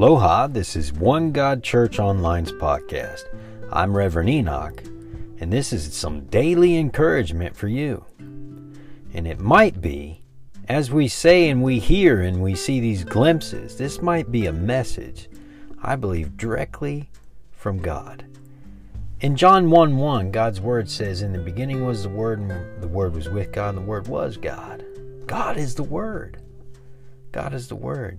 Aloha, this is One God Church Online's podcast. I'm Reverend Enoch, and this is some daily encouragement for you. And it might be, as we say and we hear and we see these glimpses, this might be a message, I believe, directly from God. In John 1 1, God's Word says, In the beginning was the Word, and the Word was with God, and the Word was God. God is the Word. God is the Word.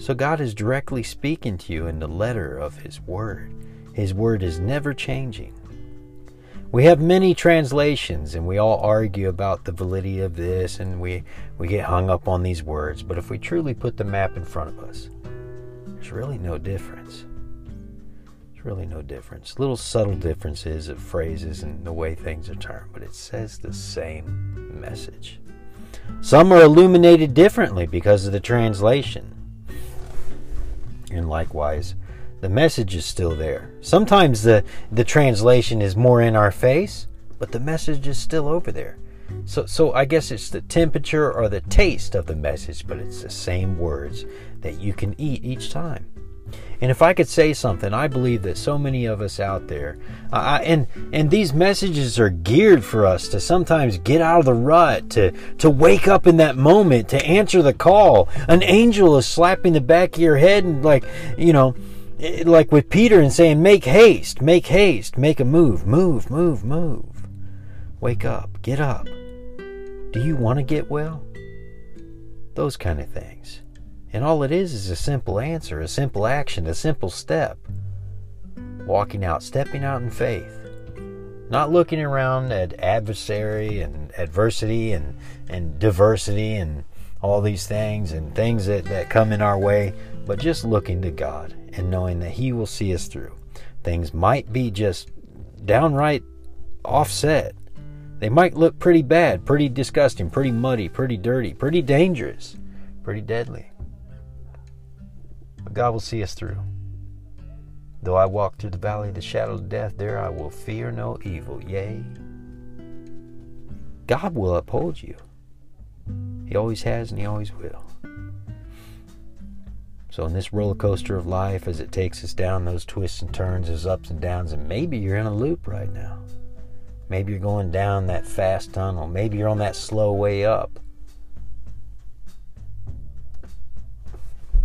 So God is directly speaking to you in the letter of His Word. His Word is never changing. We have many translations and we all argue about the validity of this and we, we get hung up on these words. But if we truly put the map in front of us, there's really no difference. There's really no difference. Little subtle differences of phrases and the way things are termed, but it says the same message. Some are illuminated differently because of the translation. And likewise, the message is still there. Sometimes the, the translation is more in our face, but the message is still over there. So, so I guess it's the temperature or the taste of the message, but it's the same words that you can eat each time. And if I could say something, I believe that so many of us out there, uh, and and these messages are geared for us to sometimes get out of the rut, to to wake up in that moment, to answer the call. An angel is slapping the back of your head and like, you know, like with Peter and saying, "Make haste, make haste, make a move, move, move, move. Wake up, get up. Do you want to get well?" Those kind of things. And all it is is a simple answer, a simple action, a simple step. Walking out, stepping out in faith. Not looking around at adversary and adversity and, and diversity and all these things and things that, that come in our way, but just looking to God and knowing that He will see us through. Things might be just downright offset. They might look pretty bad, pretty disgusting, pretty muddy, pretty dirty, pretty dangerous, pretty deadly. But God will see us through. Though I walk through the valley of the shadow of death, there I will fear no evil. Yea, God will uphold you. He always has and He always will. So, in this roller coaster of life, as it takes us down those twists and turns, those ups and downs, and maybe you're in a loop right now. Maybe you're going down that fast tunnel. Maybe you're on that slow way up.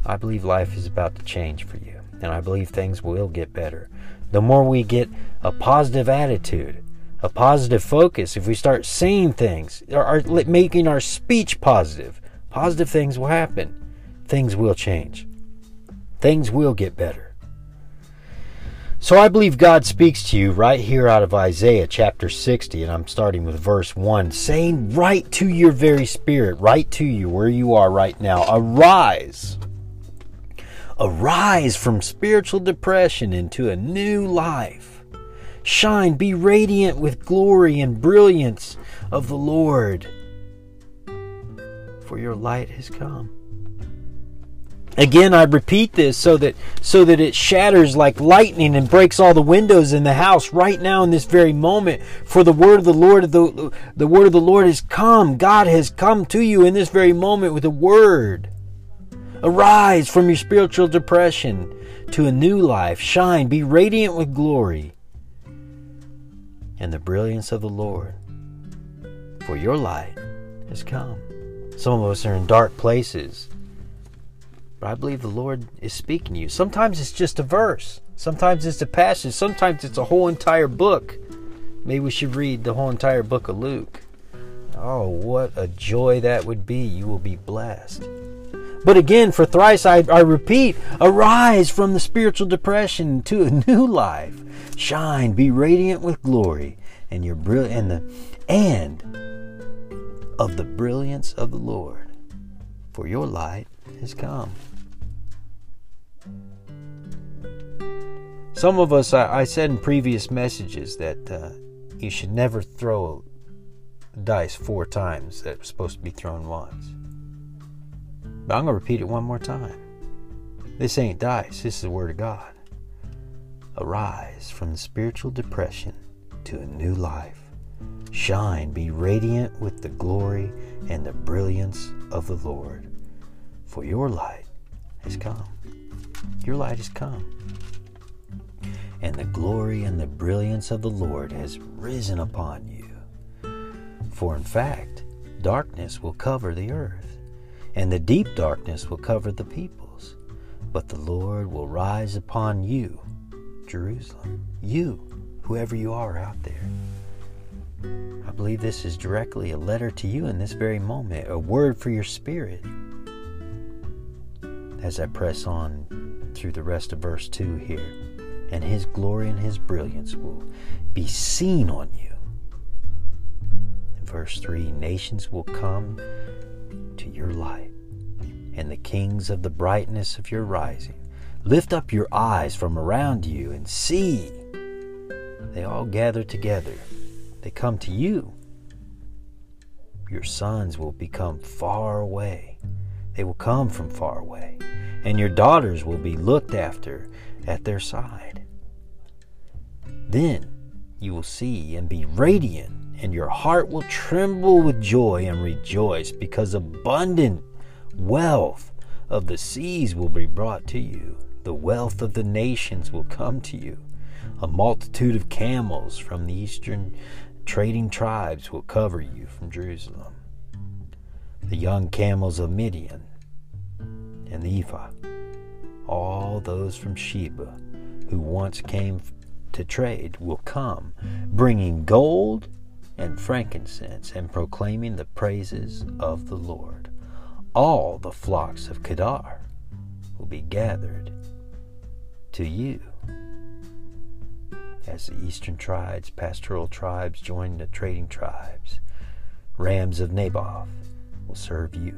I believe life is about to change for you, and I believe things will get better. The more we get a positive attitude, a positive focus, if we start saying things, or making our speech positive, positive things will happen. Things will change. Things will get better. So I believe God speaks to you right here out of Isaiah chapter 60, and I'm starting with verse 1, saying right to your very spirit, right to you where you are right now, arise Arise from spiritual depression into a new life. Shine, be radiant with glory and brilliance of the Lord, for your light has come. Again, I repeat this so that so that it shatters like lightning and breaks all the windows in the house right now in this very moment. For the word of the Lord, the, the word of the Lord has come. God has come to you in this very moment with a word. Arise from your spiritual depression to a new life. Shine, be radiant with glory and the brilliance of the Lord. For your light has come. Some of us are in dark places, but I believe the Lord is speaking to you. Sometimes it's just a verse, sometimes it's a passage, sometimes it's a whole entire book. Maybe we should read the whole entire book of Luke. Oh, what a joy that would be. You will be blessed. But again, for thrice I, I repeat, arise from the spiritual depression to a new life. Shine, be radiant with glory, and your brilliant and the and of the brilliance of the Lord. For your light has come. Some of us, I, I said in previous messages that uh, you should never throw dice four times that was supposed to be thrown once. But I'm going to repeat it one more time. This ain't dice, this is the Word of God. Arise from the spiritual depression to a new life. Shine, be radiant with the glory and the brilliance of the Lord, for your light has come. Your light has come. And the glory and the brilliance of the Lord has risen upon you. For in fact, darkness will cover the earth, and the deep darkness will cover the peoples. But the Lord will rise upon you, Jerusalem, you, whoever you are out there. I believe this is directly a letter to you in this very moment, a word for your spirit. As I press on through the rest of verse 2 here, and His glory and His brilliance will be seen on you verse 3 Nations will come to your light, and the kings of the brightness of your rising. Lift up your eyes from around you and see. They all gather together, they come to you. Your sons will become far away. They will come from far away, and your daughters will be looked after at their side. Then you will see and be radiant and your heart will tremble with joy and rejoice because abundant wealth of the seas will be brought to you. The wealth of the nations will come to you. A multitude of camels from the eastern trading tribes will cover you from Jerusalem. The young camels of Midian and Ephah, all those from Sheba who once came to trade will come, bringing gold and frankincense and proclaiming the praises of the Lord. All the flocks of Kedar will be gathered to you. As the eastern tribes, pastoral tribes join the trading tribes, rams of Naboth will serve you.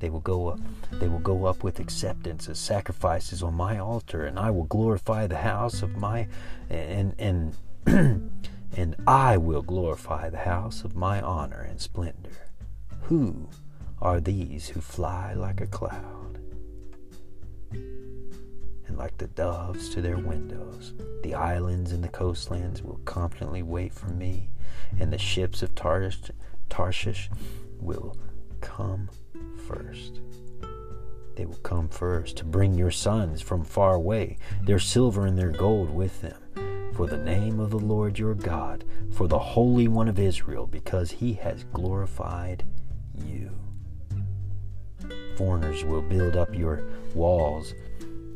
They will go up they will go up with acceptance as sacrifices on my altar, and I will glorify the house of my and and and I will glorify the house of my honor and splendor. Who are these who fly like a cloud? And like the doves to their windows, the islands and the coastlands will confidently wait for me, and the ships of Tarshish, Tarshish will come first. They will come first to bring your sons from far away, their silver and their gold with them for the name of the Lord your God, for the Holy One of Israel, because he has glorified you. Foreigners will build up your walls,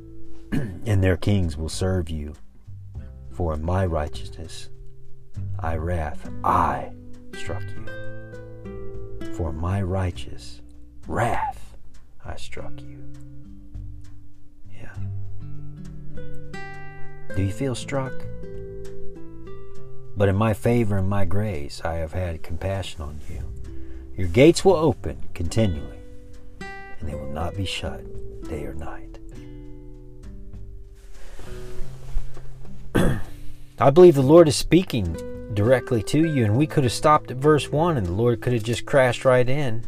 and their kings will serve you. For in my righteousness, I wrath, I struck you. For my righteous wrath, I struck you. Yeah. Do you feel struck? But in my favor and my grace I have had compassion on you. Your gates will open continually, and they will not be shut day or night. I believe the Lord is speaking directly to you, and we could have stopped at verse 1 and the Lord could have just crashed right in.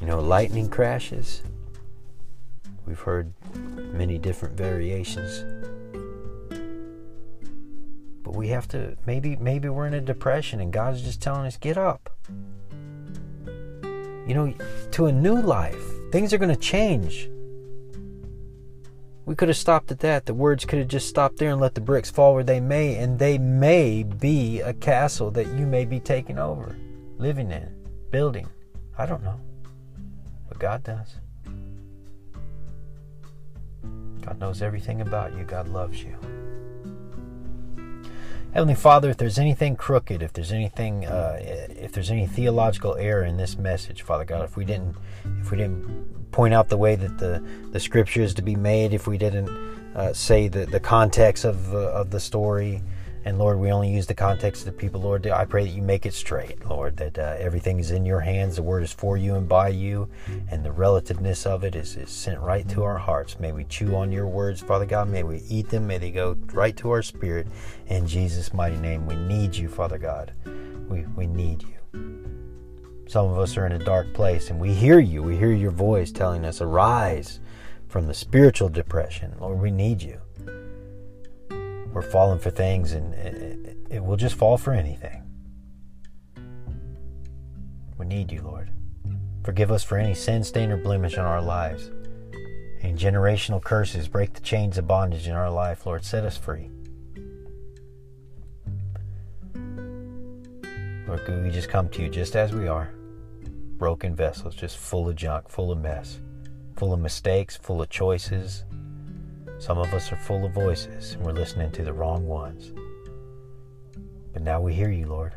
You know, lightning crashes. We've heard many different variations but we have to maybe maybe we're in a depression and God's just telling us get up. You know, to a new life. Things are going to change. We could have stopped at that. The words could have just stopped there and let the bricks fall where they may, and they may be a castle that you may be taking over, living in, building. I don't know. But God does. God knows everything about you. God loves you. Heavenly Father, if there's anything crooked, if there's anything, uh, if there's any theological error in this message, Father God, if we didn't, if we didn't point out the way that the the scripture is to be made, if we didn't uh, say the the context of uh, of the story, and Lord, we only use the context of the people. Lord, I pray that you make it straight, Lord, that uh, everything is in your hands. The word is for you and by you, and the relativeness of it is, is sent right to our hearts. May we chew on your words, Father God. May we eat them. May they go right to our spirit. In Jesus' mighty name, we need you, Father God. We, we need you. Some of us are in a dark place, and we hear you. We hear your voice telling us, Arise from the spiritual depression. Lord, we need you we're falling for things and it, it will just fall for anything. We need you, Lord. Forgive us for any sin, stain, or blemish in our lives. Any generational curses, break the chains of bondage in our life, Lord. Set us free. Lord, we just come to you just as we are broken vessels, just full of junk, full of mess, full of mistakes, full of choices. Some of us are full of voices and we're listening to the wrong ones. But now we hear you, Lord,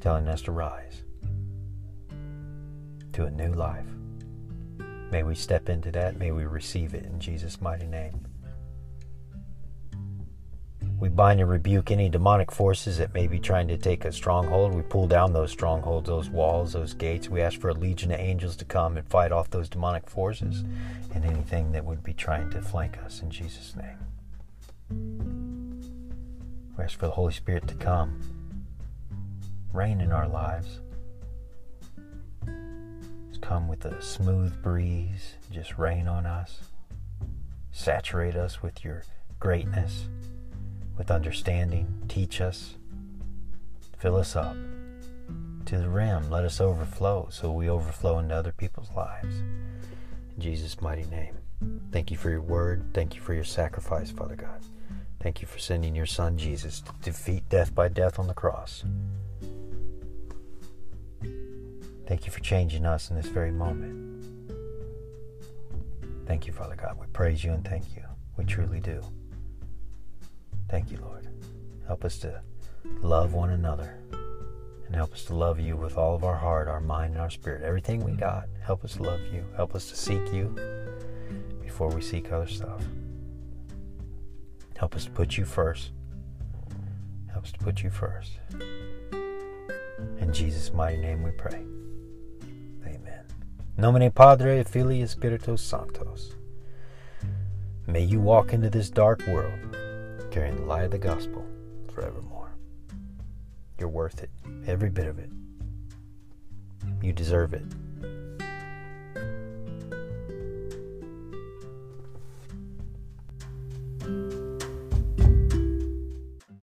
telling us to rise to a new life. May we step into that. May we receive it in Jesus' mighty name. We bind and rebuke any demonic forces that may be trying to take a stronghold. We pull down those strongholds, those walls, those gates. We ask for a legion of angels to come and fight off those demonic forces and anything that would be trying to flank us in Jesus' name. We ask for the Holy Spirit to come, reign in our lives. Just come with a smooth breeze, just rain on us, saturate us with your greatness with understanding. Teach us. Fill us up to the rim. Let us overflow so we overflow into other people's lives. In Jesus' mighty name. Thank you for your word. Thank you for your sacrifice, Father God. Thank you for sending your Son Jesus to defeat death by death on the cross. Thank you for changing us in this very moment. Thank you, Father God. We praise you and thank you. We truly do. Thank you, Lord. Help us to love one another and help us to love you with all of our heart, our mind, and our spirit. Everything we got, help us love you. Help us to seek you before we seek other stuff. Help us to put you first. Help us to put you first. In Jesus' mighty name we pray. Amen. Nomine Padre, Filii, Spiritus Sanctos. May you walk into this dark world carrying the light of the gospel forevermore. You're worth it, every bit of it. You deserve it.